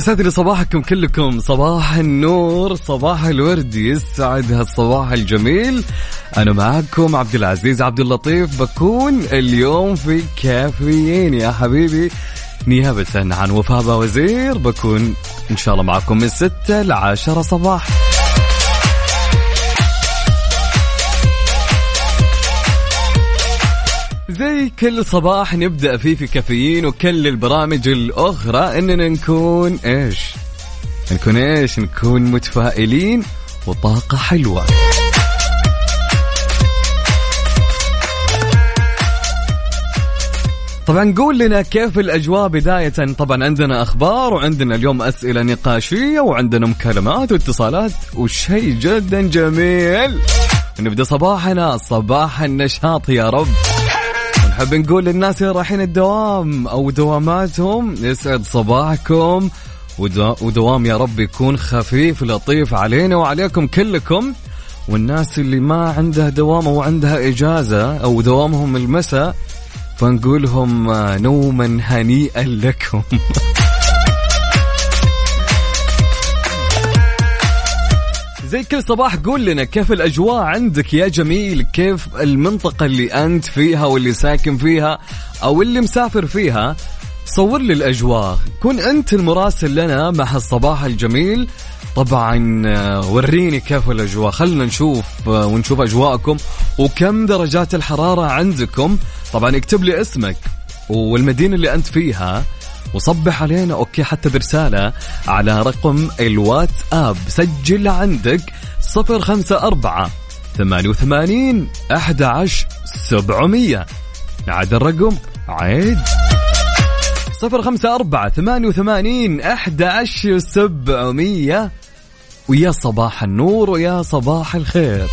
يسعد لي صباحكم كلكم. صباح النور صباح الورد يسعد هالصباح الجميل. أنا معكم عبد العزيز عبد اللطيف. بكون اليوم في كافيين يا حبيبي. نيابة عن وفاء وزير بكون إن شاء الله معكم من 6 ل 10 صباح. زي كل صباح نبدأ فيه في كافيين وكل البرامج الأخرى إننا نكون إيش؟ نكون إيش؟ نكون متفائلين وطاقة حلوة. طبعا قول لنا كيف الأجواء بداية. طبعا عندنا أخبار وعندنا اليوم أسئلة نقاشية وعندنا مكالمات واتصالات وشيء جدا جميل. نبدأ صباحنا. صباح النشاط يا رب. نحب نقول للناس اللي رايحين الدوام أو دواماتهم. يسعد صباحكم. ودو- ودوام يا رب يكون خفيف لطيف علينا وعليكم كلكم. والناس اللي ما عندها دوام أو عندها إجازة أو دوامهم المساء فنقول لهم آه، نوما هنيئا لكم. زي كل صباح قول لنا كيف الأجواء عندك يا جميل؟ كيف المنطقة اللي أنت فيها واللي ساكن فيها أو اللي مسافر فيها؟ صور لي الأجواء. كن أنت المراسل لنا مع الصباح الجميل. طبعا آه، وريني كيف الأجواء. خلنا نشوف آه، ونشوف أجواءكم وكم درجات الحرارة عندكم. طبعا اكتب لي اسمك والمدينة اللي أنت فيها. وصبح علينا أوكي حتى برسالة على رقم الواتساب. سجل عندك صفر خمسة أربعة ثمانية وثمانين أحد عشر سبعمية. نعد الرقم عيد. صفر خمسة أربعة ثمانية وثمانين أحد عشر سبعمية. ويا صباح النور ويا صباح الخير.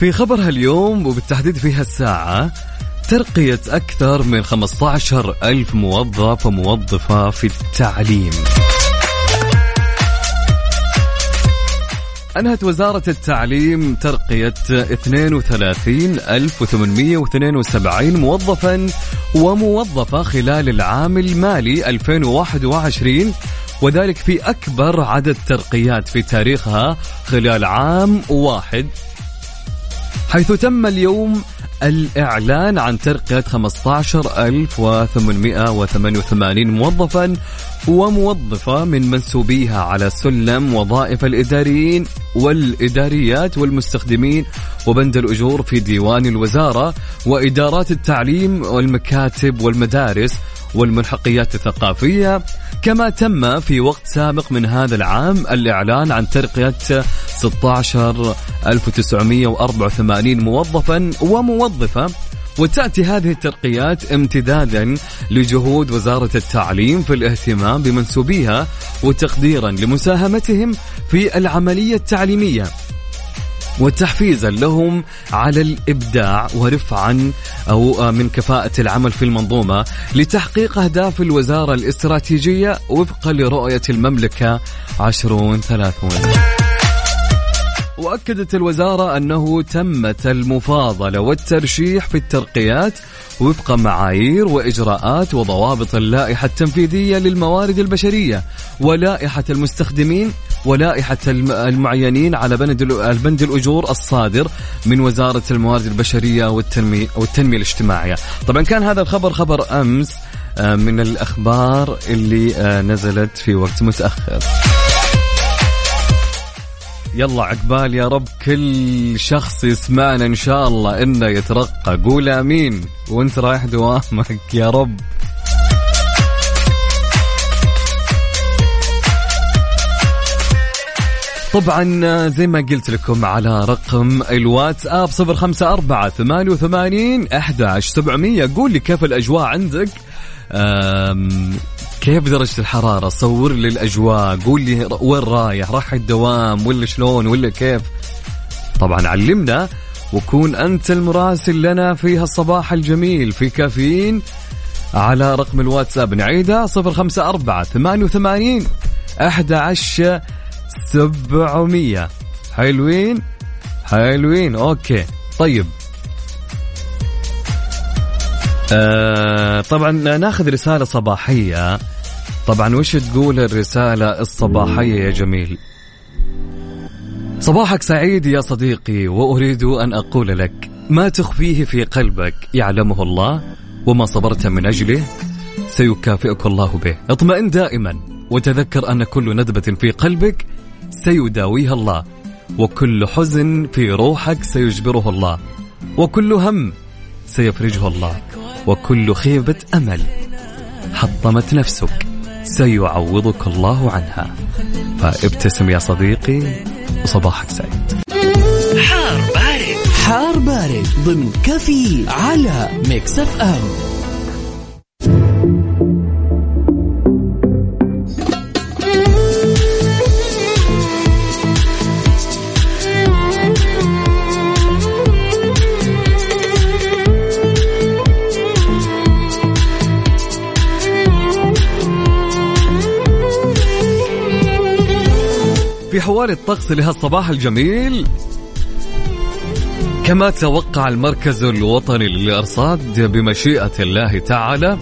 في خبرها اليوم وبالتحديد في هالساعة ترقية أكثر من 15 ألف موظف وموظفة في التعليم. أنهت وزارة التعليم ترقية 32872 موظفا وموظفة خلال العام المالي 2021 وذلك في أكبر عدد ترقيات في تاريخها خلال عام واحد. حيث تم اليوم الإعلان عن ترقية 15888 موظفا وموظفة من منسوبيها على سلم وظائف الإداريين والإداريات والمستخدمين وبند الأجور في ديوان الوزارة وإدارات التعليم والمكاتب والمدارس والملحقيات الثقافية كما تم في وقت سابق من هذا العام الإعلان عن ترقية 16984 موظفا وموظفة وتأتي هذه الترقيات امتدادا لجهود وزارة التعليم في الاهتمام بمنسوبيها وتقديرا لمساهمتهم في العملية التعليمية. وتحفيزا لهم على الإبداع ورفعا أو من كفاءة العمل في المنظومة لتحقيق أهداف الوزارة الاستراتيجية وفقا لرؤية المملكة 2030 وأكدت الوزارة أنه تمت المفاضلة والترشيح في الترقيات وفق معايير وإجراءات وضوابط اللائحة التنفيذية للموارد البشرية ولائحة المستخدمين ولائحة الم- المعينين على بند الأجور الصادر من وزارة الموارد البشرية والتنمية, والتنمية الاجتماعية. طبعا كان هذا الخبر خبر أمس آه، من الأخبار اللي آه، نزلت في وقت متأخر. يلا عقبال يا رب كل شخص يسمعنا إن شاء الله إنه يترقى. قول آمين. وأنت رايح دوامك يا رب. طبعا زي ما قلت لكم على رقم الواتساب صفر خمسة أربعة ثمانية وثمانين أحد سبعمية. قول لي كيف الأجواء عندك؟ كيف درجة الحرارة؟ صور لي الأجواء قول لي وين رايح؟ راح الدوام ولا شلون ولا كيف؟ طبعا علمنا وكون أنت المراسل لنا في هالصباح الجميل. في كافيين على رقم الواتساب. نعيدها صفر خمسة أربعة ثمانية وثمانين أحد عشر سبعمية. حلوين؟ حلوين. أوكي. طيب. آه طبعا ناخذ رسالة صباحية. طبعا وش تقول الرسالة الصباحية يا جميل؟ صباحك سعيد يا صديقي وأريد أن أقول لك ما تخفيه في قلبك يعلمه الله وما صبرت من أجله سيكافئك الله به. اطمئن دائما وتذكر أن كل ندبة في قلبك سيداويها الله وكل حزن في روحك سيجبره الله وكل هم سيفرجه الله وكل خيبة أمل حطمت نفسك. سيعوضك الله عنها. فابتسم يا صديقي وصباحك سعيد. حار بارد. حار بارد ضمن كافيين على Mix FM. في حوالي الطقس لهالصباح الجميل. كما توقع المركز الوطني للأرصاد بمشيئة الله تعالى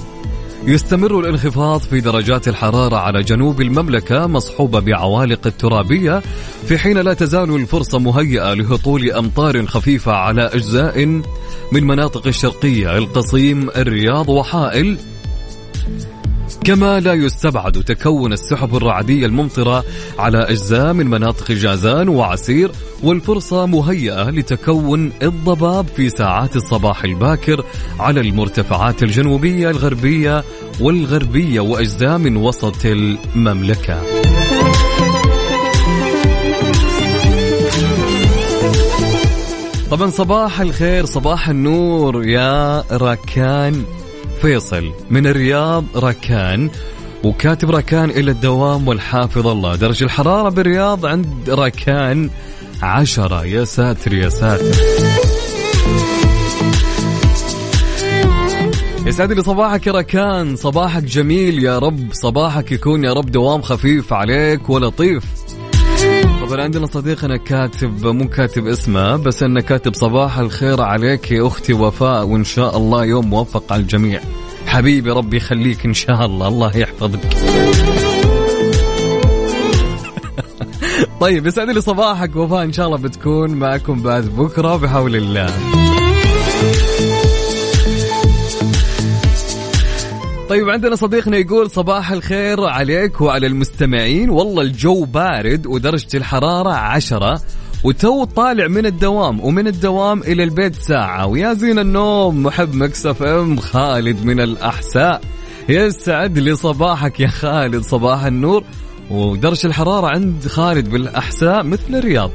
يستمر الانخفاض في درجات الحرارة على جنوب المملكة مصحوبة بعوالق الترابية في حين لا تزال الفرصة مهيئة لهطول أمطار خفيفة على أجزاء من مناطق الشرقية القصيم الرياض وحائل. كما لا يستبعد تكون السحب الرعدية الممطرة على أجزاء من مناطق جازان وعسير والفرصة مهيئة لتكون الضباب في ساعات الصباح الباكر على المرتفعات الجنوبية الغربية والغربية وأجزاء من وسط المملكة. طبعا صباح الخير صباح النور يا ركان. فيصل من الرياض ركان وكاتب ركان إلى الدوام والحافظ الله. درجة الحرارة بالرياض عند ركان عشرة. يا ساتر يا ساتر. يسعد لي صباحك يا ركان صباحك جميل يا رب. صباحك يكون يا رب دوام خفيف عليك ولطيف. طبعا عندنا صديقنا كاتب مو كاتب اسمه بس إنه كاتب صباح الخير عليك يا أختي وفاء وإن شاء الله يوم موفق على الجميع. حبيبي ربي يخليك إن شاء الله الله يحفظك. طيب يسعد لي صباحك وفاء إن شاء الله بتكون معكم بعد بكرة بحول الله. طيب عندنا صديقنا يقول صباح الخير عليك وعلى المستمعين. والله الجو بارد ودرجة الحرارة عشرة وتو طالع من الدوام ومن الدوام إلى البيت ساعة. ويا زين النوم محب Mix FM خالد من الأحساء. يسعد لي صباحك يا خالد صباح النور. ودرجة الحرارة عند خالد بالأحساء مثل الرياض.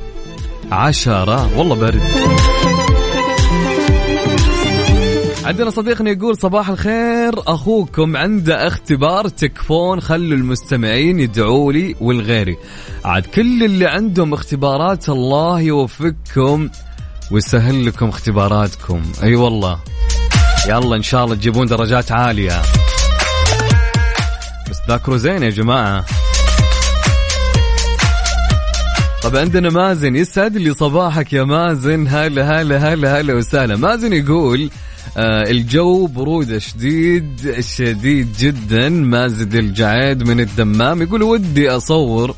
عشرة والله برد عندنا صديقنا يقول صباح الخير. أخوكم عنده اختبار تكفون خلوا المستمعين يدعوا لي والغيري. عاد كل اللي عندهم اختبارات الله يوفقكم ويسهل لكم اختباراتكم. أي أيوة والله. يلا إن شاء الله تجيبون درجات عالية. بس ذاكروا زين يا جماعة. طب عندنا مازن يسعد لي صباحك يا مازن. هلا هلا هلا هلا وسهلا. مازن يقول الجو برودة شديد شديد جدا مازن الجعيد من الدمام. يقول ودي أصور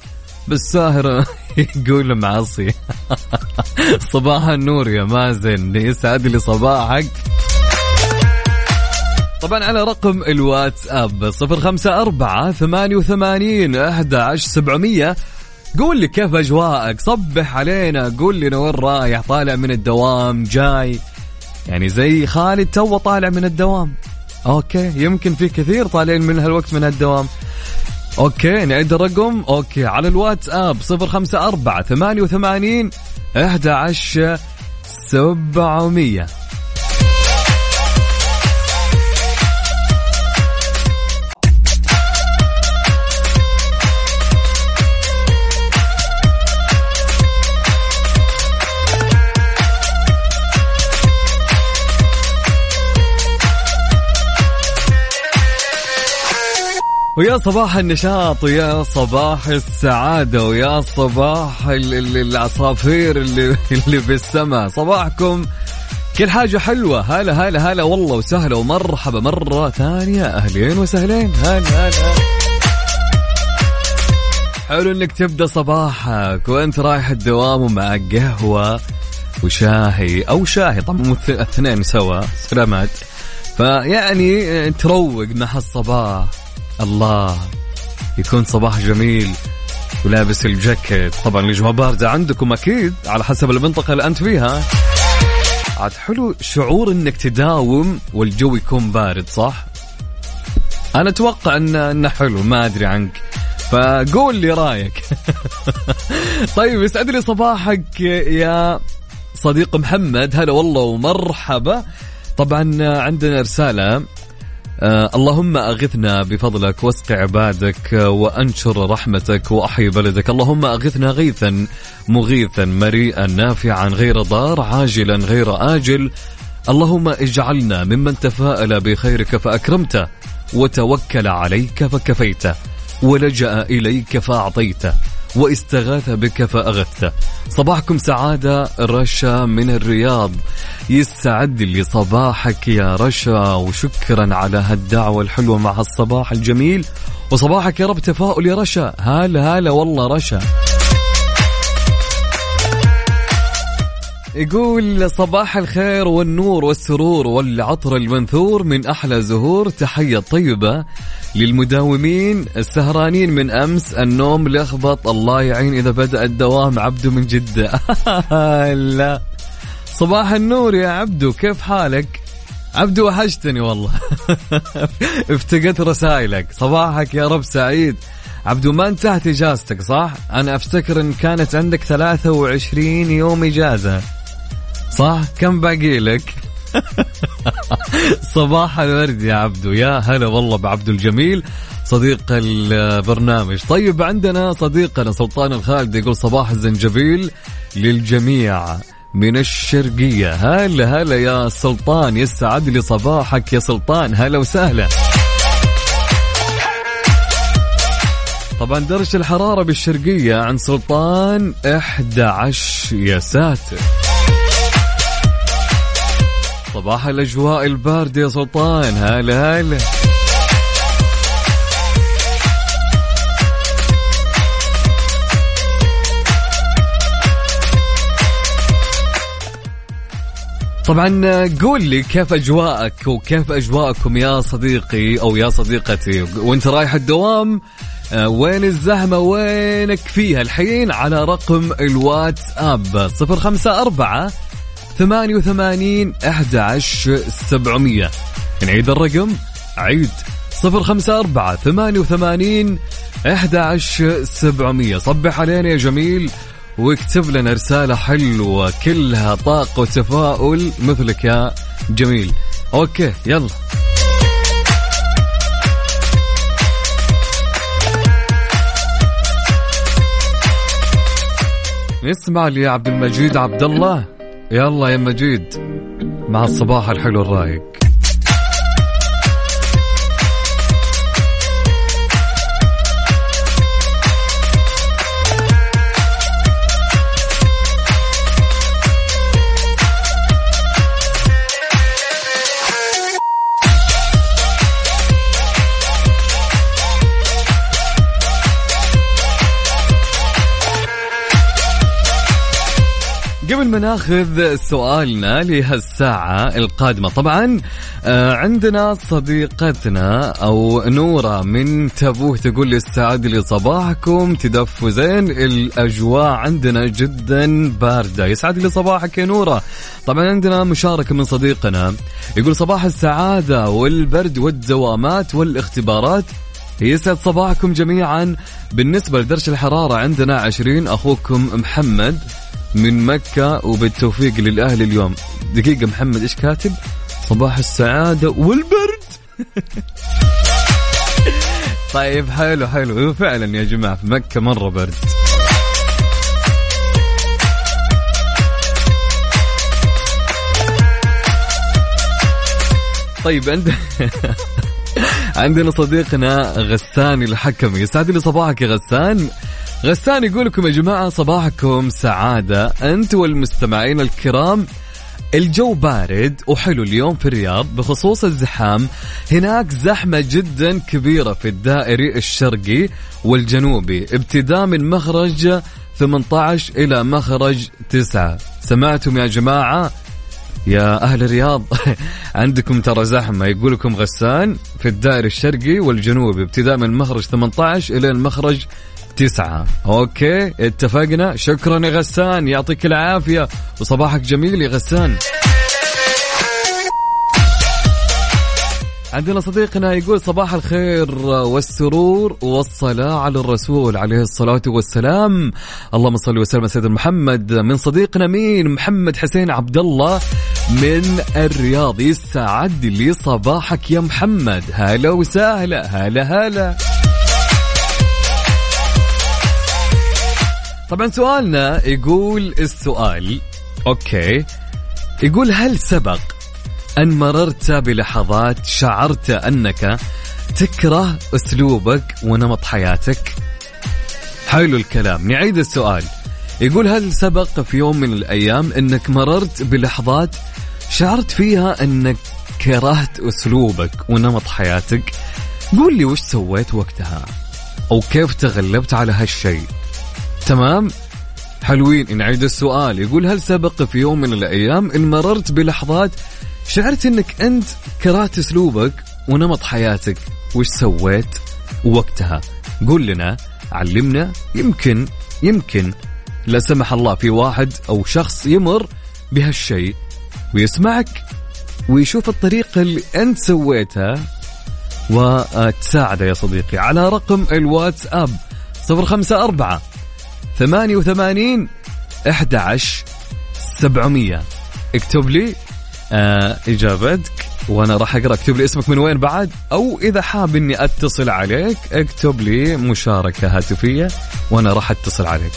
بس يقول معصي صباح النور يا مازن. يسعد لي صباحك. طبعا على رقم الواتساب أحد عشر سبعمية. قول لي كيف أجواءك؟ صبح علينا. قول لي وين رايح؟ طالع من الدوام؟ جاي؟ يعني زي خالد تو طالع من الدوام. okay يمكن في كثير طالعين من هالوقت من الدوام okay نعيد الرقم. okay على الواتساب 054 88 11 700 ويا صباح النشاط ويا صباح السعادة ويا صباح ال- ال- العصافير اللي, اللي بالسماء صباحكم. كل حاجة حلوة. هلا هلا هلا. والله وسهلا ومرحبا مرة ثانية. أهلين وسهلين. هلا هلا هلا. حلو إنك تبدأ صباحك. وأنت رايح الدوام ومعك قهوة وشاهي أو شاهي. طبعا الاثنين سوا سلامات. فيعني تروق مع الصباح. الله. يكون صباح جميل ولابس الجاكيت. طبعا الأجواء باردة عندكم أكيد على حسب المنطقة اللي أنت فيها. عاد حلو شعور إنك تداوم والجو يكون بارد صح؟ أنا أتوقع ان إنه حلو ما أدري عنك. فقول لي رأيك. طيب يسعد لي صباحك يا صديق محمد. هلا والله ومرحبا. طبعا عندنا رسالة. آه اللهم أغثنا بفضلك واسق عبادك آه، وأنشر رحمتك وأحي بلدك. اللهم أغثنا غيثا مغيثا مريئا نافعا غير ضار عاجلا غير آجل. اللهم اجعلنا ممن تفاءل بخيرك فأكرمته وتوكل عليك فكفيته ولجأ إليك فأعطيته واستغاث بك فأغثته صباحكم سعادة رشا من الرياض. يسعد لي صباحك يا رشا وشكرا على هالدعوة الحلوة مع هالصباح الجميل. وصباحك يا رب تفاؤل يا رشا. هلا هلا والله رشا. يقول صباح الخير والنور والسرور والعطر المنثور من أحلى زهور تحية طيبة للمداومين السهرانين من أمس النوم لخبط الله يعين إذا بدأ الدوام عبده من جدة. لا. صباح النور يا عبدو كيف حالك؟ عبدو وحشتني والله. افتقدت رسائلك. صباحك يا رب سعيد. عبدو ما انتهت إجازتك صح؟ أنا أفتكر إن كانت عندك 23 يوم إجازة. صح؟ كم باقي لك؟ صباح الورد يا عبدو يا هلا والله بعبدو الجميل صديق البرنامج. طيب عندنا صديقنا سلطان الخالد يقول صباح الزنجبيل للجميع من الشرقية. هلا هلا يا سلطان يسعد لي صباحك يا سلطان. هلا وسهلا. طبعا درجة الحرارة بالشرقية عن سلطان 11 يا ساتر. صباح الأجواء الباردة يا سلطان. هلا هلا. طبعا قول لي كيف أجواءك وكيف أجواءكم يا صديقي أو يا صديقتي. وأنت رايح الدوام آه، وين الزحمة؟ وينك فيها؟ الحين على رقم الواتساب صفر خمسة أربعة ثمانية وثمانين أحد عشر سبعمية. نعيد الرقم. عيد. صفر خمسة أربعة. ثمانية وثمانين أحد عشر سبعمية. صبح علينا يا جميل واكتب لنا رسالة حلوة كلها طاقة وتفاؤل مثلك يا جميل. أوكي يلا. نسمع عبد المجيد عبد الله. يلا يا مجيد مع الصباح الحلو الرايق. قبل ما ناخذ سؤالنا لهالساعة القادمة طبعا آه، عندنا صديقتنا أو نورة من تبوه تقول لي استعد لي صباحكم تدفوا زين الأجواء عندنا جدا باردة. يسعد لي صباحك يا نورة. طبعا عندنا مشاركة من صديقنا يقول صباح السعادة والبرد والدوامات والاختبارات. يسعد صباحكم جميعا. بالنسبة لدرجة الحرارة عندنا 20 أخوكم محمد. من مكة وبالتوفيق للأهل اليوم. دقيقة محمد إيش كاتب؟ صباح السعادة والبرد. طيب حلو حلو. فعلا يا جماعة في مكة مرة برد. طيب عندنا عندنا صديقنا غسان الحكمي. يسعد لي صباحك يا غسان. غسان يقول لكم يا جماعة صباحكم سعادة. أنت والمستمعين الكرام الجو بارد وحلو اليوم في الرياض بخصوص الزحام. هناك زحمة جدا كبيرة في الدائري الشرقي والجنوبي. ابتداء من مخرج 18 إلى مخرج 9 سمعتم يا جماعة؟ يا أهل الرياض عندكم ترى زحمة. يقول لكم غسان في الدائري الشرقي والجنوبي. ابتداء من مخرج 18 إلى المخرج تسعة. أوكي اتفقنا. شكرا يا غسان. يعطيك العافية. وصباحك جميل يا غسان. عندنا صديقنا يقول صباح الخير والسرور والصلاة على الرسول عليه الصلاة والسلام. اللهم صل وسلم على سيدنا محمد. من صديقنا مين؟ محمد حسين عبد الله من الرياض. يسعد لي صباحك يا محمد. هلا وسهلا. هلا هلا. طبعا سؤالنا يقول السؤال okay يقول هل سبق أن مررت بلحظات شعرت أنك تكره أسلوبك ونمط حياتك؟ حلو الكلام. نعيد السؤال. يقول هل سبق في يوم من الأيام أنك مررت بلحظات شعرت فيها أنك كرهت أسلوبك ونمط حياتك؟ قول لي وش سويت وقتها؟ أو كيف تغلبت على هالشيء؟ تمام؟ حلوين نعيد السؤال. يقول هل سبق في يوم من الأيام إن مررت بلحظات شعرت أنك أنت كرهت أسلوبك ونمط حياتك؟ وش سويت وقتها قول لنا علمنا. يمكن يمكن لا سمح الله في واحد أو شخص يمر بهالشيء ويسمعك ويشوف الطريقة اللي أنت سويتها وتساعده يا صديقي على رقم الواتساب 054 88 11 700 اكتب لي آه إجابتك وأنا راح أقرأ. اكتب لي اسمك من وين بعد أو إذا حاب إني أتصل عليك اكتب لي مشاركة هاتفية وأنا راح أتصل عليك.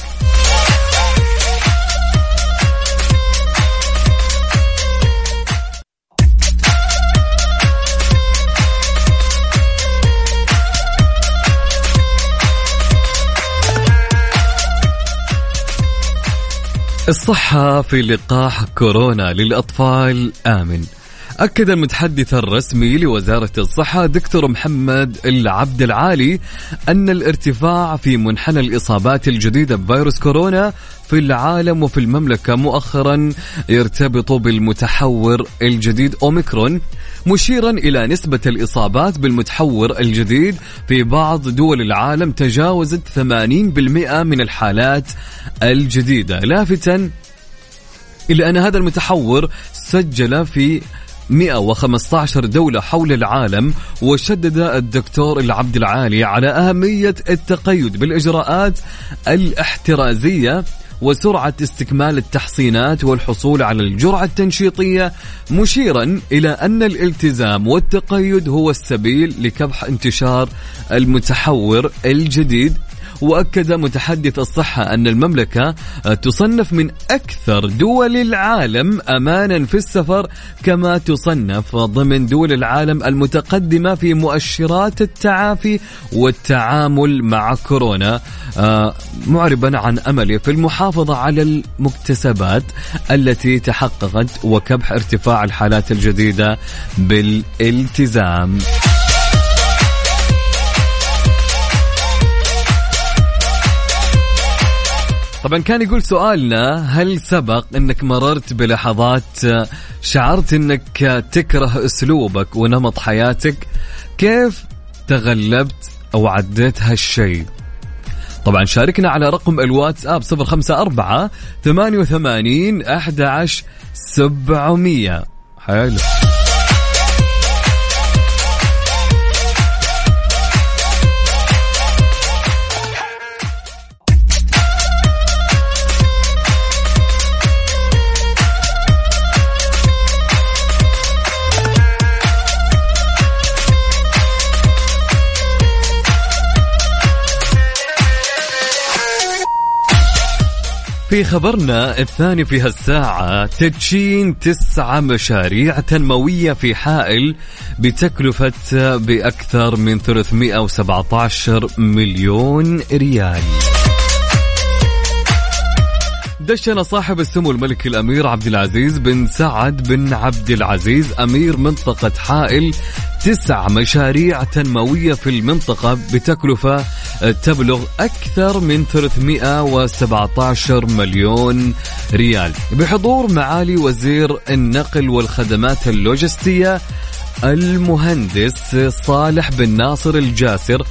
الصحة في لقاح كورونا للأطفال. آمن أكد المتحدث الرسمي لوزارة الصحة دكتور محمد العبد العالي أن الارتفاع في منحنى الإصابات الجديدة بفيروس كورونا في العالم وفي المملكة مؤخرا يرتبط بالمتحور الجديد أوميكرون مشيرا إلى نسبة الإصابات بالمتحور الجديد في بعض دول العالم تجاوزت 80% من الحالات الجديدة. لافتا إلى أن هذا المتحور سجل في 115 دولة حول العالم وشدد الدكتور العبد العالي على أهمية التقيد بالإجراءات الاحترازية وسرعة استكمال التحصينات والحصول على الجرعة التنشيطية مشيرا إلى أن الالتزام والتقيد هو السبيل لكبح انتشار المتحور الجديد وأكد متحدث الصحة أن المملكة تصنف من أكثر دول العالم امانا في السفر كما تصنف ضمن دول العالم المتقدمة في مؤشرات التعافي والتعامل مع كورونا آه، معربا عن امله في المحافظة على المكتسبات التي تحققت وكبح ارتفاع الحالات الجديدة بالالتزام. طبعا كان يقول سؤالنا هل سبق إنك مررت بلحظات شعرت إنك تكره أسلوبك ونمط حياتك؟ كيف تغلبت أو عديت هالشيء طبعا شاركنا على رقم الواتساب 054 88 11 700 حلو. في خبرنا الثاني في هالساعة تدشين تسعة مشاريع تنموية في حائل بتكلفة بأكثر من 317 مليون ريال. دشن صاحب السمو الملكي الأمير عبد العزيز بن سعد بن عبد العزيز أمير منطقة حائل تسع مشاريع تنموية في المنطقة بتكلفة تبلغ أكثر من 317 مليون ريال. بحضور معالي وزير النقل والخدمات اللوجستية المهندس صالح بن ناصر الجاسر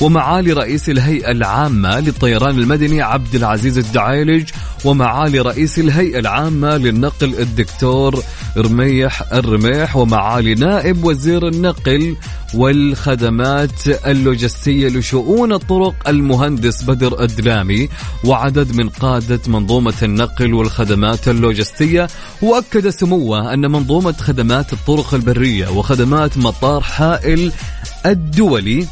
ومعالي رئيس الهيئة العامة للطيران المدني عبد العزيز الدعيلج ومعالي رئيس الهيئة العامة للنقل الدكتور رميح الرميح ومعالي نائب وزير النقل والخدمات اللوجستية لشؤون الطرق المهندس بدر الدلامي وعدد من قادة منظومة النقل والخدمات اللوجستية. وأكد سموه أن منظومة خدمات الطرق البرية وخدمات مطار حائل الدولي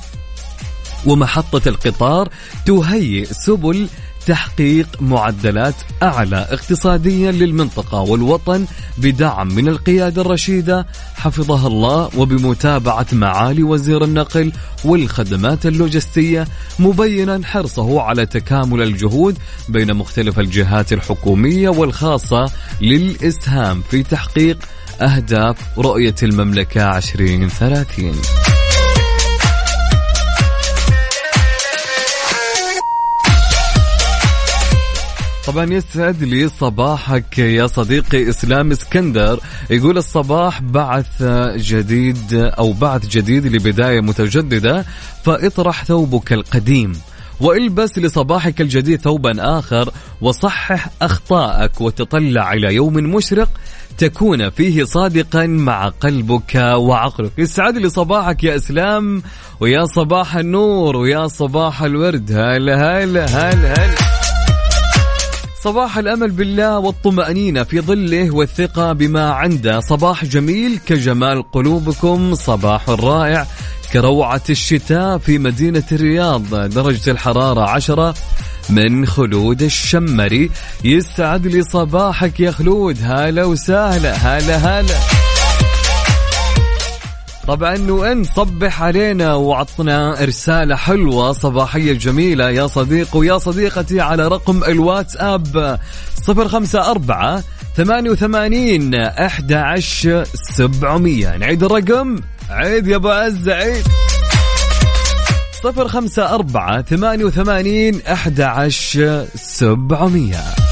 ومحطة القطار تهيئ سبل تحقيق معدلات أعلى اقتصاديا للمنطقة والوطن بدعم من القيادة الرشيدة حفظها الله وبمتابعة معالي وزير النقل والخدمات اللوجستية مبينا حرصه على تكامل الجهود بين مختلف الجهات الحكومية والخاصة للإسهام في تحقيق أهداف رؤية المملكة 2030 طبعا يسعد لي صباحك يا صديقي إسلام إسكندر. يقول الصباح بعث جديد أو بعث جديد لبداية متجددة فاطرح ثوبك القديم والبس لصباحك الجديد ثوبا آخر وصحح اخطائك وتطلع إلى يوم مشرق تكون فيه صادقا مع قلبك وعقلك. يسعد لي صباحك يا إسلام ويا صباح النور ويا صباح الورد. هلا هلا هلا هلا صباح الأمل بالله والطمأنينة في ظله والثقة بما عنده. صباح جميل كجمال قلوبكم. صباح رائع كروعة الشتاء في مدينة الرياض. درجة الحرارة عشرة من خلود الشمري. يسعد لي صباحك يا خلود. هلا وسهلا. هلا هلا. طبعا وان صبح علينا وعطنا رسالة حلوة صباحية جميلة. يا صديق ويا صديقتي على رقم الواتساب صفر خمسة أربعة ثمانية وثمانين أحد عشر سبعمية. نعيد الرقم. عيد يا أبو عز عيد. صفر خمسة أربعة ثمانية وثمانين أحد عشر سبعمية.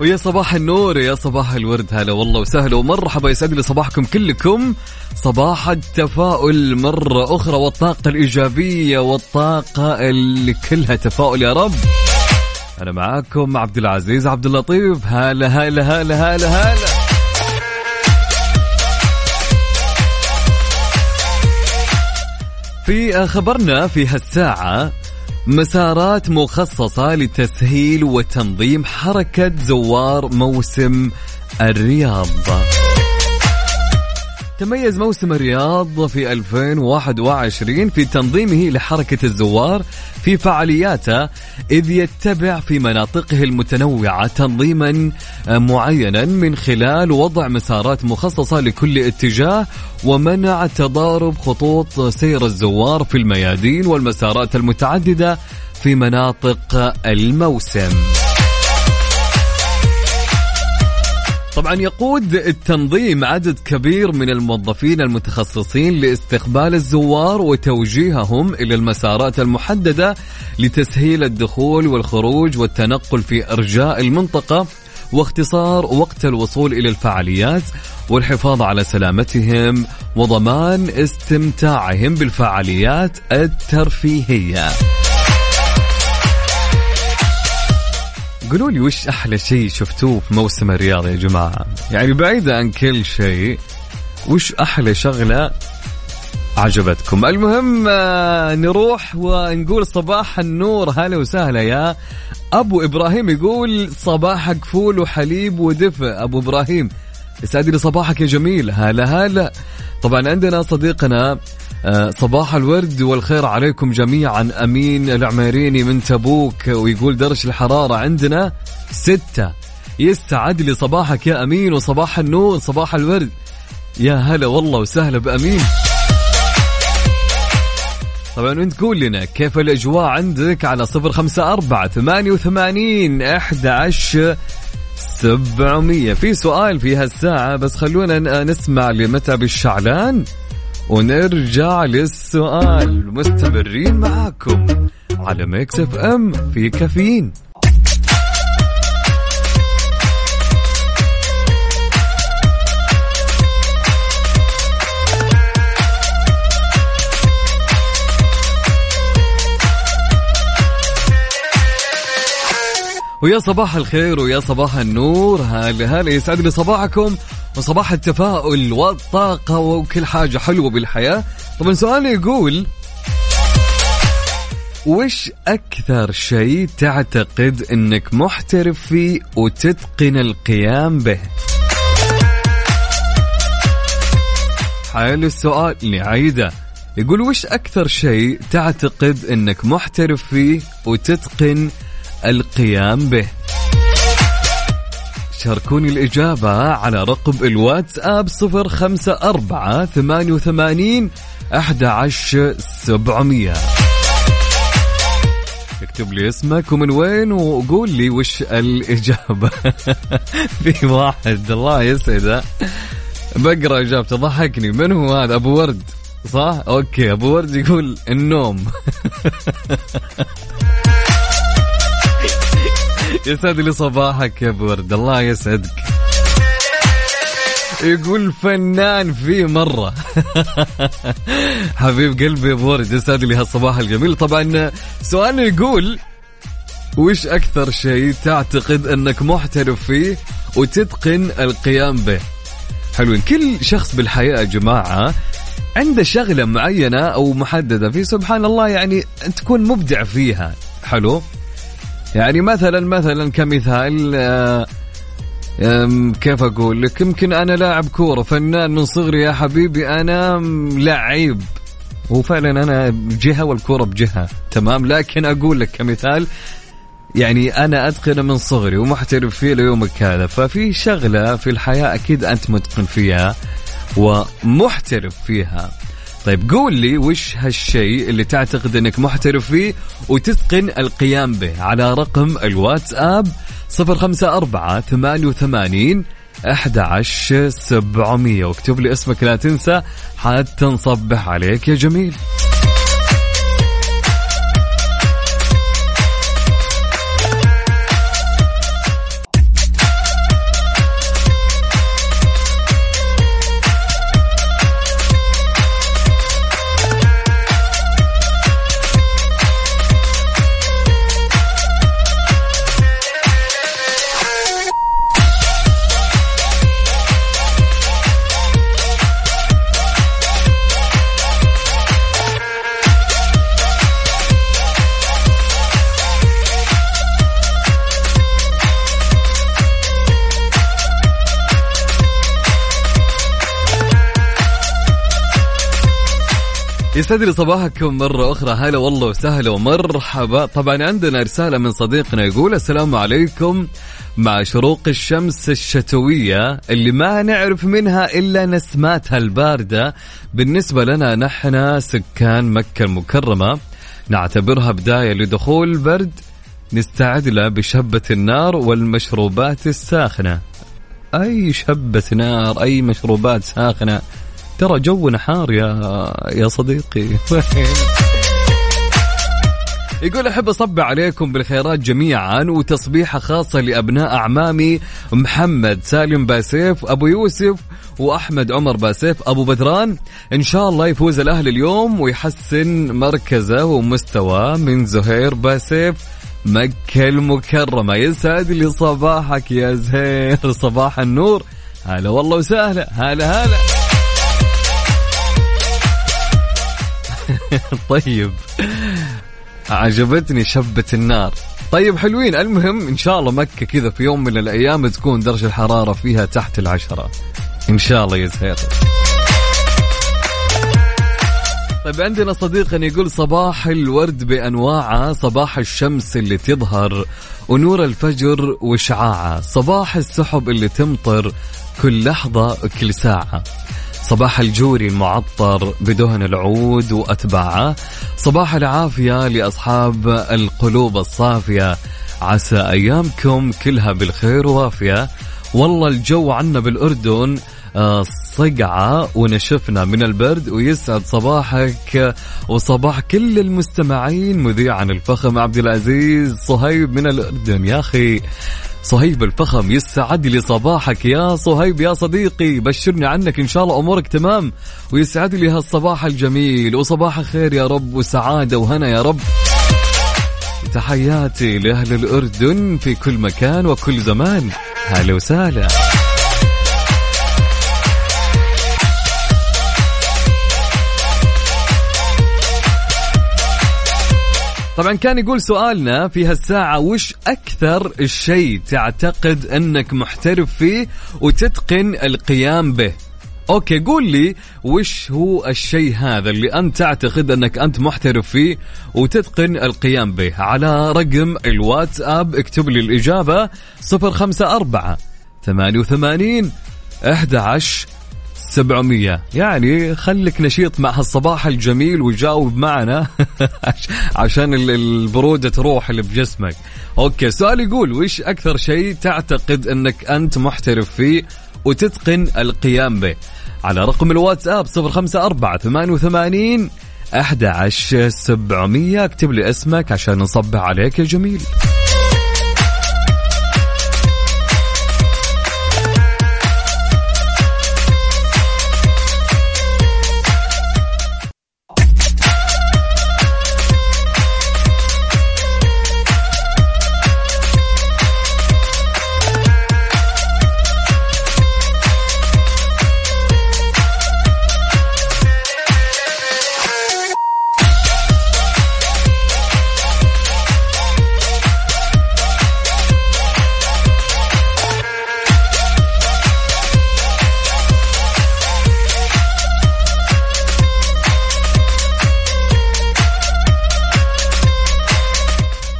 ويا صباح النور يا صباح الورد. هلا والله وسهلا ومرحبا. يسعد لي صباحكم كلكم. صباح التفاؤل مرة أخرى والطاقة الإيجابية والطاقة اللي كلها تفاؤل يا رب. أنا معاكم عبد العزيز عبد اللطيف. هلا هلا هلا هلا هلا. في خبرنا في هالساعة مسارات مخصصة لتسهيل وتنظيم حركة زوار موسم الرياض. تميز موسم الرياض في 2021 في تنظيمه لحركة الزوار في فعالياته إذ يتبع في مناطقه المتنوعة تنظيما معينا من خلال وضع مسارات مخصصة لكل اتجاه ومنع تضارب خطوط سير الزوار في الميادين والمسارات المتعددة في مناطق الموسم. طبعا يقود التنظيم عدد كبير من الموظفين المتخصصين لاستقبال الزوار وتوجيههم إلى المسارات المحددة لتسهيل الدخول والخروج والتنقل في أرجاء المنطقة واختصار وقت الوصول إلى الفعاليات والحفاظ على سلامتهم وضمان استمتاعهم بالفعاليات الترفيهية. قولوا لي وش أحلى شيء شفتوه في موسم الرياض يا جماعة؟ يعني بعيدا عن كل شيء وش أحلى شغلة عجبتكم؟ المهم آه، نروح ونقول صباح النور هلا وسهلا يا أبو إبراهيم يقول صباحك فول وحليب ودفء أبو إبراهيم يسعد لي صباحك يا جميل هلا هلا. طبعا عندنا صديقنا صباح الورد والخير عليكم جميعا. أمين العميريني من تبوك ويقول درجة الحرارة عندنا ستة. يستعد لي صباحك يا أمين وصباح النور صباح الورد. يا هلا والله وسهلا بأمين. طبعا انت قول لنا؟ كيف الأجواء عندك على صفر خمسة أربعة ثمانية وثمانين أحد عشر سبعمية؟ في سؤال في هالساعة بس خلونا نسمع لمتعب الشعلان. ونرجع للسؤال. مستمرين معاكم على Mix FM في كافيين. ويا صباح الخير ويا صباح النور. هلا هلا يسعد لي صباحكم؟ وصباح التفاؤل والطاقة وكل حاجة حلوة بالحياة. طبعا سؤالي يقول وش أكثر شيء تعتقد أنك محترف فيه وتتقن القيام به؟ حلو السؤال نعيده يقول وش أكثر شيء تعتقد أنك محترف فيه وتتقن القيام به؟ شاركوني الإجابة على رقم الواتساب وثمانين أحد عشر سبعمية. اكتب لي اسمك ومن وين وقول لي وش الإجابة. في واحد. الله يسعده بقرأ إجابته. ضحكني. من هو هذا؟ أبو ورد. صح؟ أوكي. أبو ورد يقول النوم. يسعد لي صباحك يا ورد. الله يسعدك. يقول فنان في مرة. حبيب قلبي يا ورد يسعد لي هالصباح الجميل. طبعا سؤالنا يقول وش أكثر شيء تعتقد أنك محترف فيه وتتقن القيام به؟ حلوين. كل شخص بالحياة يا جماعة عنده شغلة معينة أو محددة في سبحان الله يعني تكون مبدع فيها. حلو؟ يعني مثلا مثلا كمثال آه، كيف أقول لك؟ يمكن أنا لاعب كورة فنان من صغري يا حبيبي أنا لعيب. وفعلا أنا بجهة والكورة بجهة تمام؟ لكن أقول لك كمثال يعني أنا اتقن من صغري ومحترف فيه ليومك هذا ففي شغلة في الحياة أكيد أنت متقن فيها ومحترف فيها. طيب قول لي وش هالشيء اللي تعتقد إنك محترف فيه وتتقن القيام به على رقم الواتساب صفر خمسة أربعة ثمانية وثمانين أحد عشر سبعمية. واكتب لي اسمك لا تنسى حتى نصبح عليك يا جميل. يسعد لي صباحكم مرة أخرى. هلا والله وسهلا ومرحبا. طبعا عندنا رسالة من صديقنا يقول السلام عليكم. مع شروق الشمس الشتوية اللي ما نعرف منها إلا نسماتها الباردة بالنسبة لنا نحن سكان مكة المكرمة نعتبرها بداية لدخول البرد نستعد له بشبة النار والمشروبات الساخنة. أي شبة نار أي مشروبات ساخنة؟ ترى جونا حار يا يا صديقي. يقول أحب أصب عليكم بالخيرات جميعا وتصبيحه خاصه لأبناء أعمامي محمد سالم باسيف أبو يوسف وأحمد عمر باسيف أبو بدران إن شاء الله يفوز الأهلي اليوم ويحسن مركزه ومستواه من زهير باسيف. مكة المكرمة. يسعد لي صباحك يا زهير صباح النور. هلا والله وسهلا. هلا هلا. طيب. عجبتني شبة النار. طيب حلوين. المهم إن شاء الله مكة كذا في يوم من الأيام تكون درجة الحرارة فيها تحت العشرة. إن شاء الله يا زهير طيب عندنا صديقنا يقول صباح الورد بأنواعه صباح الشمس اللي تظهر ونور الفجر وشعاعة. صباح السحب اللي تمطر كل لحظة وكل ساعة. صباح الجوري المعطر بدهن العود وأتباعه. صباح العافية لأصحاب القلوب الصافية. عسى أيامكم كلها بالخير وافية والله الجو عنا بالأردن آه، صقعة ونشفنا من البرد ويسعد صباحك. وصباح كل المستمعين مذيعا الفخم عبد العزيز صهيب من الأردن. يا أخي صهيب الفخم يسعد لي صباحك يا صهيب. يا صديقي بشرني عنك إن شاء الله أمورك تمام. ويسعد لي هالصباح الجميل وصباح خير يا رب وسعادة وهنا يا رب. تحياتي لأهل الأردن في كل مكان وكل زمان. هلا وسهلا. طبعا كان يقول سؤالنا في هالساعة وش أكثر الشيء تعتقد أنك محترف فيه وتتقن القيام به؟ أوكي قول لي وش هو الشيء هذا اللي أنت تعتقد أنك أنت محترف فيه وتتقن القيام به؟ على رقم الواتساب اكتب لي الإجابة 054 88 11 700 يعني خليك نشيط مع هالصباح الجميل وجاوب معنا عشان ال- البرودة تروح اللي بجسمك. أوكي سؤال يقول وش أكثر شيء تعتقد أنك أنت محترف فيه وتتقن القيام به؟ على رقم الواتساب 054 88 11700 اكتب لي اسمك عشان نصبح عليك يا جميل.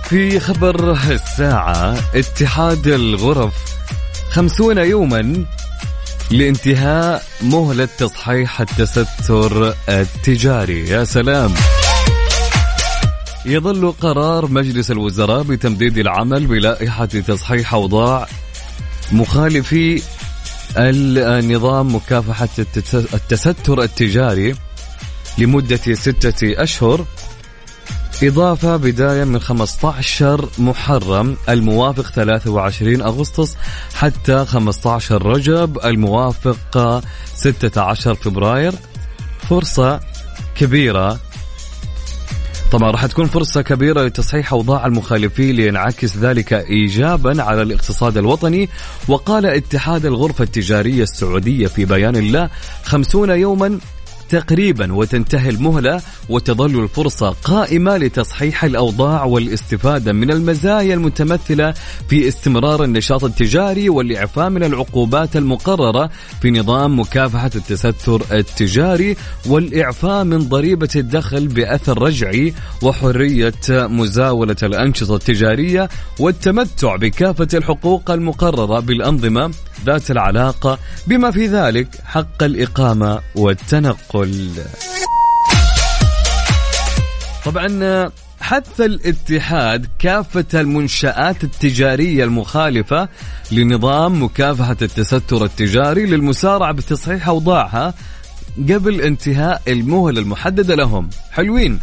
في خبر الساعة اتحاد الغرف خمسون يوما لانتهاء مهلة تصحيح التستر التجاري. يا سلام. يظل قرار مجلس الوزراء بتمديد العمل بلائحة تصحيح أوضاع مخالفي النظام مكافحة التس- التستر التجاري لمدة ستة أشهر. إضافة بداية من 15 محرم الموافق 23 أغسطس حتى 15 رجب الموافق 16 فبراير. فرصة كبيرة. طبعا راح تكون فرصة كبيرة لتصحيح أوضاع المخالفين لينعكس ذلك إيجابا على الاقتصاد الوطني. وقال اتحاد الغرفة التجارية السعودية في بيان له خمسون يوما تقريبا وتنتهي المهلة وتظل الفرصة قائمة لتصحيح الأوضاع والاستفادة من المزايا المتمثلة في استمرار النشاط التجاري والإعفاء من العقوبات المقررة في نظام مكافحة التستر التجاري والإعفاء من ضريبة الدخل بأثر رجعي وحرية مزاولة الأنشطة التجارية والتمتع بكافة الحقوق المقررة بالأنظمة ذات العلاقة بما في ذلك حق الإقامة والتنقل. طبعا حث الاتحاد كافة المنشآت التجارية المخالفة لنظام مكافحة التستر التجاري للمسارعة بتصحيح أوضاعها قبل انتهاء المهلة المحددة لهم. حلوين.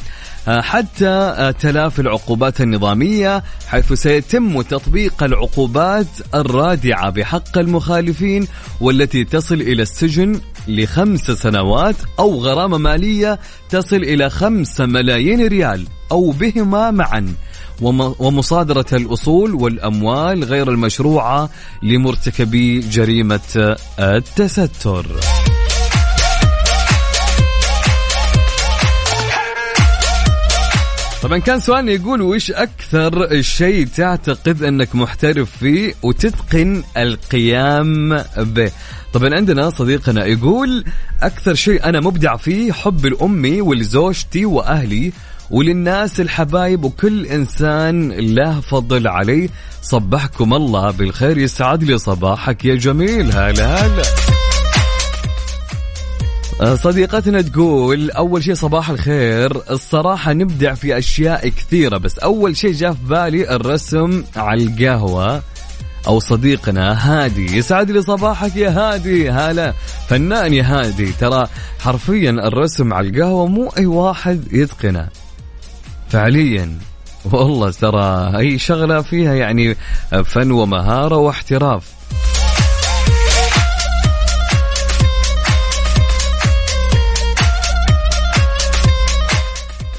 حتى آه، تلافي العقوبات النظامية حيث سيتم تطبيق العقوبات الرادعة بحق المخالفين والتي تصل إلى السجن لخمس سنوات أو غرامة مالية تصل إلى خمسة ملايين ريال أو بهما معا. وم- ومصادرة الأصول والأموال غير المشروعة لمرتكبي جريمة التستر. طبعا كان سؤالنا يقول وش أكثر شيء تعتقد أنك محترف فيه وتتقن القيام به؟ طبعا عندنا صديقنا يقول أكثر شيء أنا مبدع فيه حب لامي ولزوجتي وأهلي وللناس الحبايب وكل إنسان له فضل علي صبحكم الله بالخير. يسعد لي صباحك يا جميل. هلا هلا. صديقتنا تقول أول شيء صباح الخير. الصراحة نبدع في أشياء كثيرة بس أول شيء جاء في بالي الرسم على القهوة أو صديقنا هادي. يسعد لي صباحك يا هادي. هلا. فنان يا هادي. ترى حرفيا الرسم على القهوة مو أي واحد يتقنه. فعليا. والله ترى أي شغلة فيها يعني فن ومهارة واحتراف.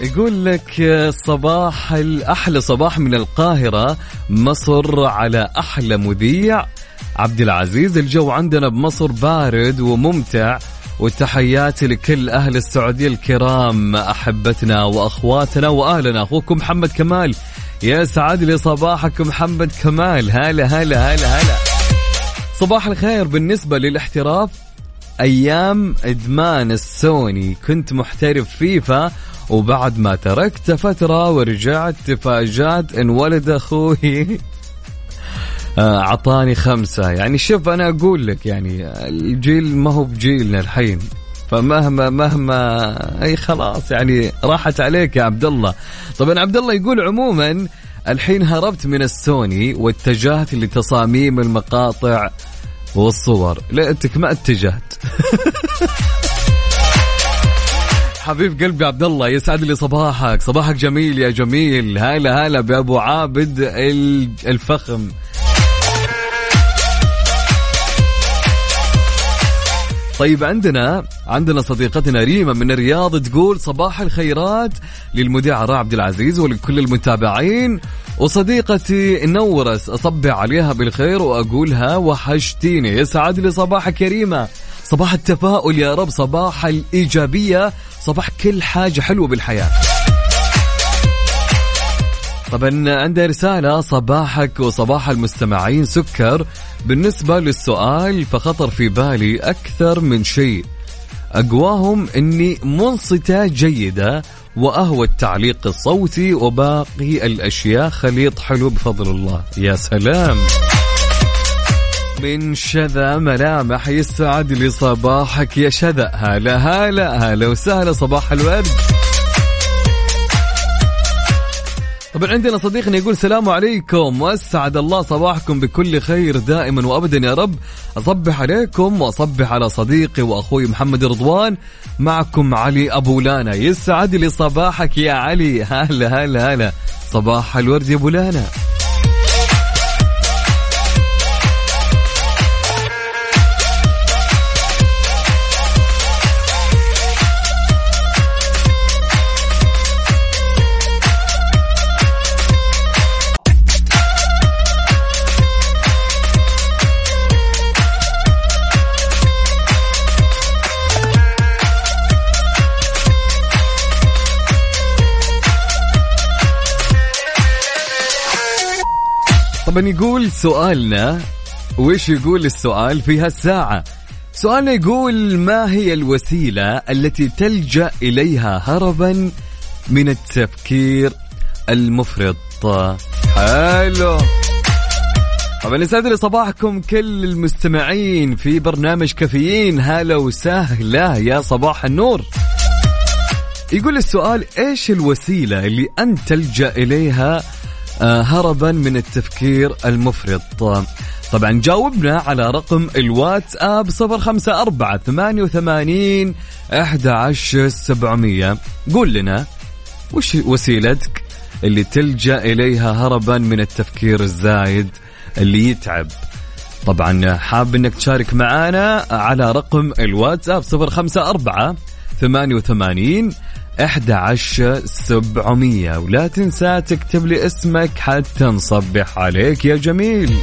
يقول لك صباح الأحلى صباح من القاهرة مصر على أحلى مذيع. عبد العزيز الجو عندنا بمصر بارد وممتع. وتحياتي لكل أهل السعودية الكرام أحبتنا وأخواتنا وأهلنا. أخوكم محمد كمال. يا سعد لي صباحك محمد كمال. هلا هلا هلا هلا. صباح الخير. بالنسبة للاحتراف أيام إدمان السوني. كنت محترف فيفا وبعد ما تركت فترة ورجعت تفاجأت إن ولد أخوي آه، أعطاني خمسة. يعني شوف أنا أقول لك يعني الجيل ما هو بجيلنا الحين. فمهما مهما أي خلاص يعني راحت عليك يا عبد الله. طبعا عبد الله يقول عموما الحين هربت من السوني واتجهت لتصاميم المقاطع والصور. لا انتك ما اتجهت. حبيب قلبي عبد الله يسعد لي صباحك. صباحك جميل يا جميل. هلا هلا بأبو عابد ال- الفخم. طيب عندنا عندنا صديقتنا ريما من الرياض تقول صباح الخيرات للمذيع عراء عبد العزيز ولكل المتابعين. وصديقتي نورس اصبح عليها بالخير وأقولها وحشتيني. يسعد لي صباحك يا ريما. صباح التفاؤل يا رب صباح الإيجابية صباح كل حاجة حلوة بالحياة. طبعا عندي رسالة صباحك وصباح المستمعين. سكر بالنسبة للسؤال فخطر في بالي أكثر من شيء. أقواهم أني منصتة جيدة وأهوى التعليق الصوتي وباقي الأشياء. خليط حلو بفضل الله. يا سلام. من شذا ملامح يسعد لي صباحك. يا شذا هلا هلا هلا وسهلا صباح الورد. طبعا عندنا صديقنا يقول السلام عليكم وأسعد الله صباحكم بكل خير دائما وابدا يا رب. أصبح عليكم وأصبح على صديقي وأخوي محمد رضوان معكم علي أبو لانا. يسعد لي صباحك يا علي. هلا هلا هلا. صباح الورد يا أبو لانا. طبعا يقول سؤالنا وش يقول السؤال في هالساعة؟ سؤالنا يقول ما هي الوسيلة التي تلجأ إليها هربا من التفكير المفرط؟ حلو. طبعا يسعد صباحكم كل المستمعين في برنامج كافيين. هلا وسهلا يا صباح النور. يقول السؤال إيش الوسيلة اللي أنت تلجأ إليها هربا من التفكير المفرط. طبعا جاوبنا على رقم الواتس اب 054 88 11700 قول لنا وش وسيلتك اللي تلجأ إليها هربا من التفكير الزايد اللي يتعب؟ طبعا حاب إنك تشارك معنا على رقم الواتساب 054 88 11700 ولا تنسى تكتب لي اسمك حتى نصبح عليك يا جميل.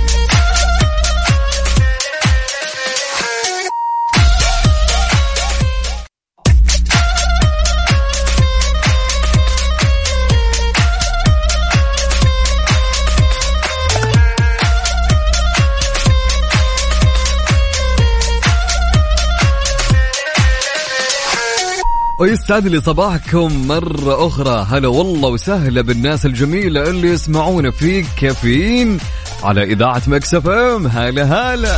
ويسعد لي صباحكم مرة أخرى. هلا والله وسهلا بالناس الجميلة اللي يسمعونا في كافيين على إذاعة مكسف إم. هلا هلا.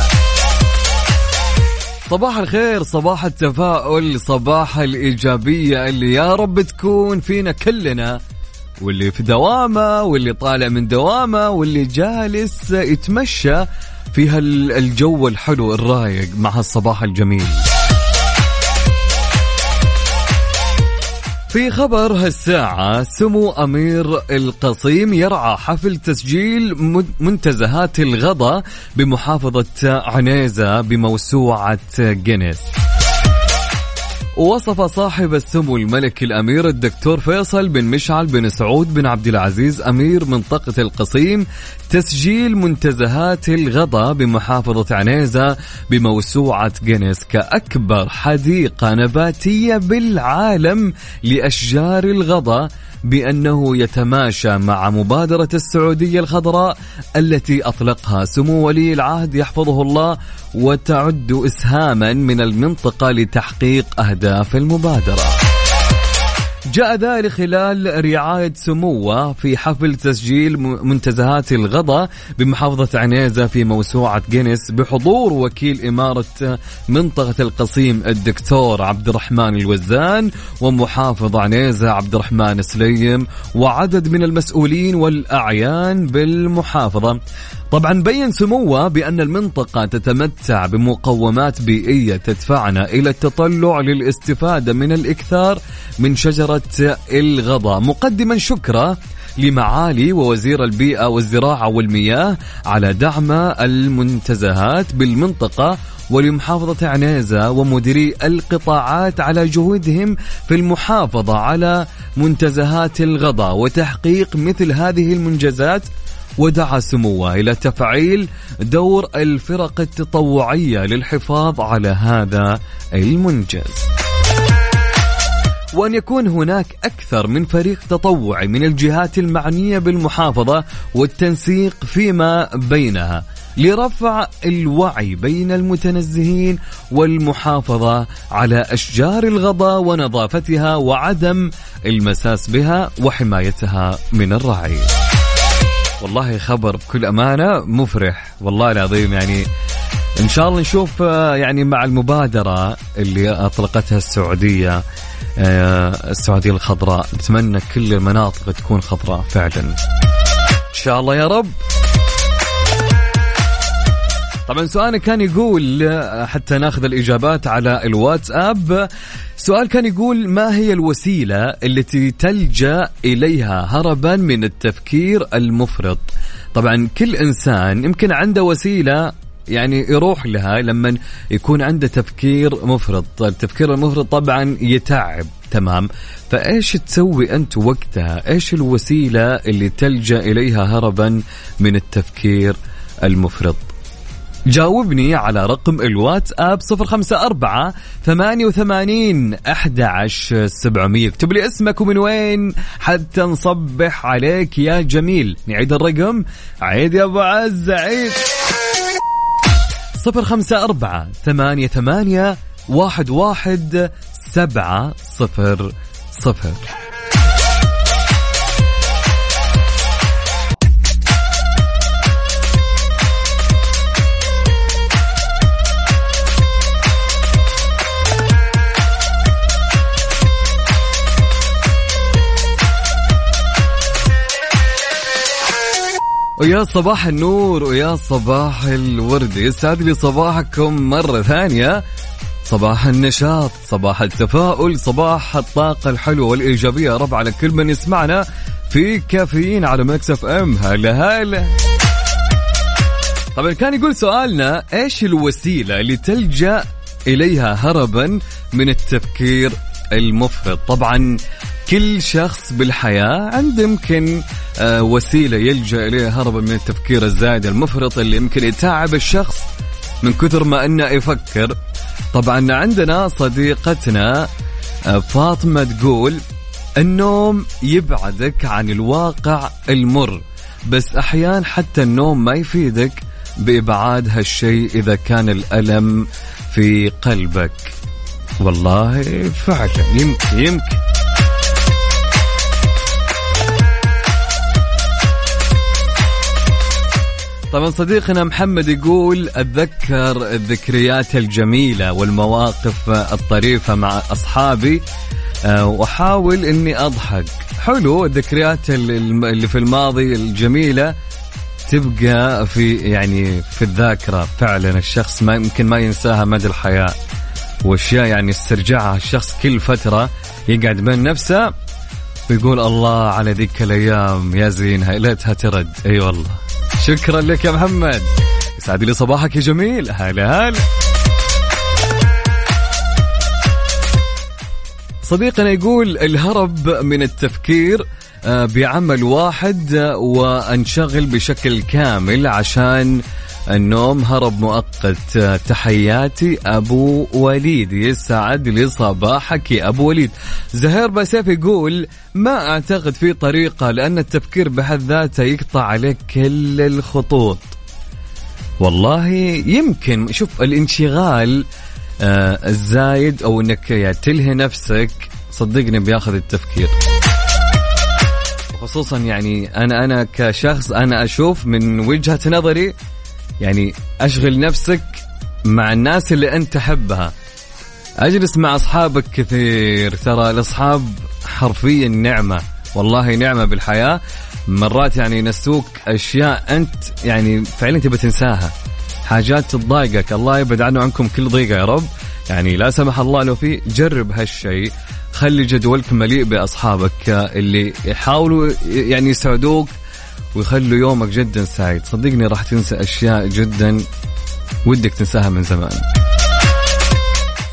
صباح الخير صباح التفاؤل صباح الإيجابية اللي يا رب تكون فينا كلنا واللي في دوامة واللي طالع من دوامة واللي جالس يتمشى في هالجو الحلو الرايق مع هالصباح الجميل. في خبر هالساعة سمو أمير القصيم يرعى حفل تسجيل منتزهات الغضا بمحافظة عنيزة بموسوعة جينيس ووصف صاحب السمو الملكي الأمير الدكتور فيصل بن مشعل بن سعود بن عبد العزيز أمير منطقة القصيم تسجيل منتزهات الغضا بمحافظة عنيزة بموسوعة جينيس كأكبر حديقة نباتية بالعالم لأشجار الغضا. بأنه يتماشى مع مبادرة السعودية الخضراء التي أطلقها سمو ولي العهد يحفظه الله وتعد إسهاما من المنطقة لتحقيق أهداف المبادرة. جاء ذلك خلال رعاية سموة في حفل تسجيل منتزهات الغضا بمحافظة عنيزة في موسوعة جينيس بحضور وكيل إمارة منطقة القصيم الدكتور عبد الرحمن الوزان ومحافظ عنيزة عبد الرحمن سليم وعدد من المسؤولين والأعيان بالمحافظة. طبعا بين سموه بأن المنطقة تتمتع بمقومات بيئية تدفعنا إلى التطلع للاستفادة من الإكثار من شجرة الغضا. مقدما شكرا لمعالي ووزير البيئة والزراعة والمياه على دعم المنتزهات بالمنطقة ولمحافظة عنيزة ومديري القطاعات على جهودهم في المحافظة على منتزهات الغضا وتحقيق مثل هذه المنجزات ودعا سموه إلى تفعيل دور الفرق التطوعية للحفاظ على هذا المنجز. وأن يكون هناك أكثر من فريق تطوعي من الجهات المعنية بالمحافظة والتنسيق فيما بينها لرفع الوعي بين المتنزهين والمحافظة على أشجار الغضا ونظافتها وعدم المساس بها وحمايتها من الرعي. والله خبر بكل أمانة مفرح والله العظيم يعني إن شاء الله نشوف آه، يعني مع المبادرة اللي أطلقتها السعودية آه، السعودية الخضراء نتمنى كل المناطق تكون خضراء فعلا. إن شاء الله يا رب. طبعا سؤالنا كان يقول حتى ناخذ الإجابات على الواتساب سؤال كان يقول ما هي الوسيلة التي تلجأ إليها هربا من التفكير المفرط؟ طبعا كل إنسان يمكن عنده وسيلة يعني يروح لها لما يكون عنده تفكير مفرط. التفكير المفرط طبعا يتعب تمام. فإيش تسوي أنت وقتها؟ إيش الوسيلة اللي تلجأ إليها هربا من التفكير المفرط؟ جاوبني على رقم الواتس اب 054 88 11 700 اكتب لي اسمك ومن وين حتى نصبح عليك يا جميل. نعيد الرقم. عيد يا أبو عز عيد. صفر خمسة أربعة ثمانية ثمانية واحد واحد سبعة صفر صفر. ويا صباح النور ويا صباح الورد يسعد لي صباحكم مرة ثانية. صباح النشاط صباح التفاؤل صباح الطاقة الحلوة والإيجابية. رب على كل من يسمعنا في كافيين على Mix FM. هلا هلا. طبعا كان يقول سؤالنا إيش الوسيلة اللي تلجأ إليها هربا من التفكير المفرط؟ طبعا كل شخص بالحياة عنده يمكن آه، وسيلة يلجأ إليها هربا من التفكير الزايد المفرط اللي يمكن يتعب الشخص من كثر ما إنه يفكر. طبعا عندنا صديقتنا آه، فاطمة تقول النوم يبعدك عن الواقع المر بس احيان حتى النوم ما يفيدك بإبعاد هالشيء إذا كان الألم في قلبك. والله فعلا يمكن يمكن. طبعا صديقنا محمد يقول أتذكر الذكريات الجميلة والمواقف الطريفة مع أصحابي آه، وأحاول إني أضحك. حلو الذكريات ال- اللي في الماضي الجميلة تبقى في يعني في الذاكرة. فعلا الشخص ما يمكن ما ينساها مدى الحياة وأشياء يعني استرجاعها. الشخص كل فترة يقعد بين نفسه ويقول الله على ذيك الأيام يا زينها ليتها ترد. أي أيوة والله. شكرا لك يا محمد. يسعد لي صباحك يا جميل. هلا هلا. صديقنا يقول الهرب من التفكير آه، بعمل واحد آه، وأنشغل بشكل كامل عشان النوم هرب مؤقت. تحياتي أبو وليد. يسعد لي صباحك يا أبو وليد. زهير بسيف يقول ما أعتقد في طريقة لأن التفكير بحد ذاته يقطع عليك كل الخطوط. والله يمكن. شوف الانشغال آه الزايد أو إنك يعني تلهي نفسك. صدقني بياخذ التفكير. خصوصا يعني أنا أنا كشخص أنا أشوف من وجهة نظري يعني أشغل نفسك مع الناس اللي أنت تحبها. أجلس مع أصحابك كثير. ترى الأصحاب حرفيا نعمة. والله نعمة بالحياة. مرات يعني ينسوك أشياء أنت يعني فعلا تبى تنساها. حاجات تضايقك. الله يبعد عنه عنكم كل ضيقة يا رب. يعني لا سمح الله لو في جرب هالشيء. خلي جدولك مليء بأصحابك اللي يحاولوا يعني يسعدوك ويخلوا يومك جدا سعيد. صدقني راح تنسى أشياء جدا ودك تنساها من زمان.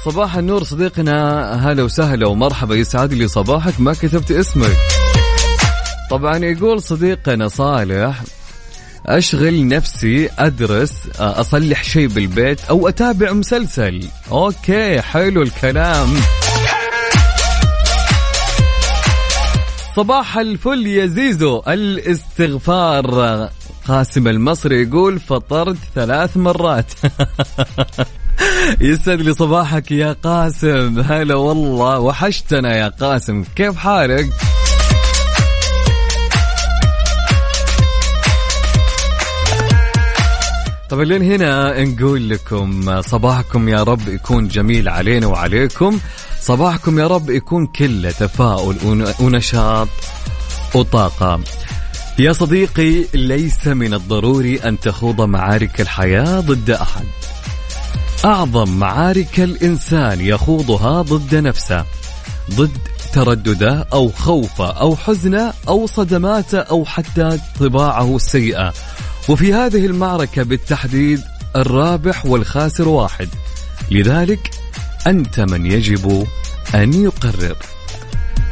صباح النور صديقنا هلا وسهلا ومرحبا. يسعد لي صباحك ما كتبت اسمك. طبعا يقول صديقنا صالح أشغل نفسي أدرس أصلح شيء بالبيت أو أتابع مسلسل. أوكي حلو الكلام. صباح الفل يا زيزو. الاستغفار. قاسم المصري يقول فطرت ثلاث مرات. يسعد لي صباحك يا قاسم. هلا والله وحشتنا يا قاسم. كيف حالك؟ طبعا لين هنا نقول لكم صباحكم يا رب يكون جميل علينا وعليكم. صباحكم يا رب يكون كله تفاؤل ون- ونشاط وطاقة. يا صديقي ليس من الضروري أن تخوض معارك الحياة ضد أحد. أعظم معارك الإنسان يخوضها ضد نفسه ضد تردده أو خوفه أو حزنه أو صدماته أو حتى طباعه السيئة. وفي هذه المعركة بالتحديد الرابح والخاسر واحد. لذلك أنت من يجب أن يقرر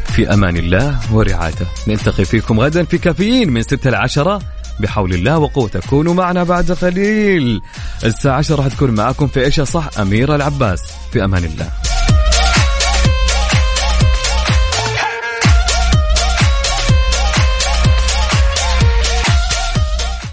في أمان الله ورعايته. نلتقي فيكم غدا في كافيين من 6 ل 10 بحول الله وقوته كونوا معنا بعد قليل. الساعة 10 راح تكون معكم في إيش صح أميرة العباس. في أمان الله.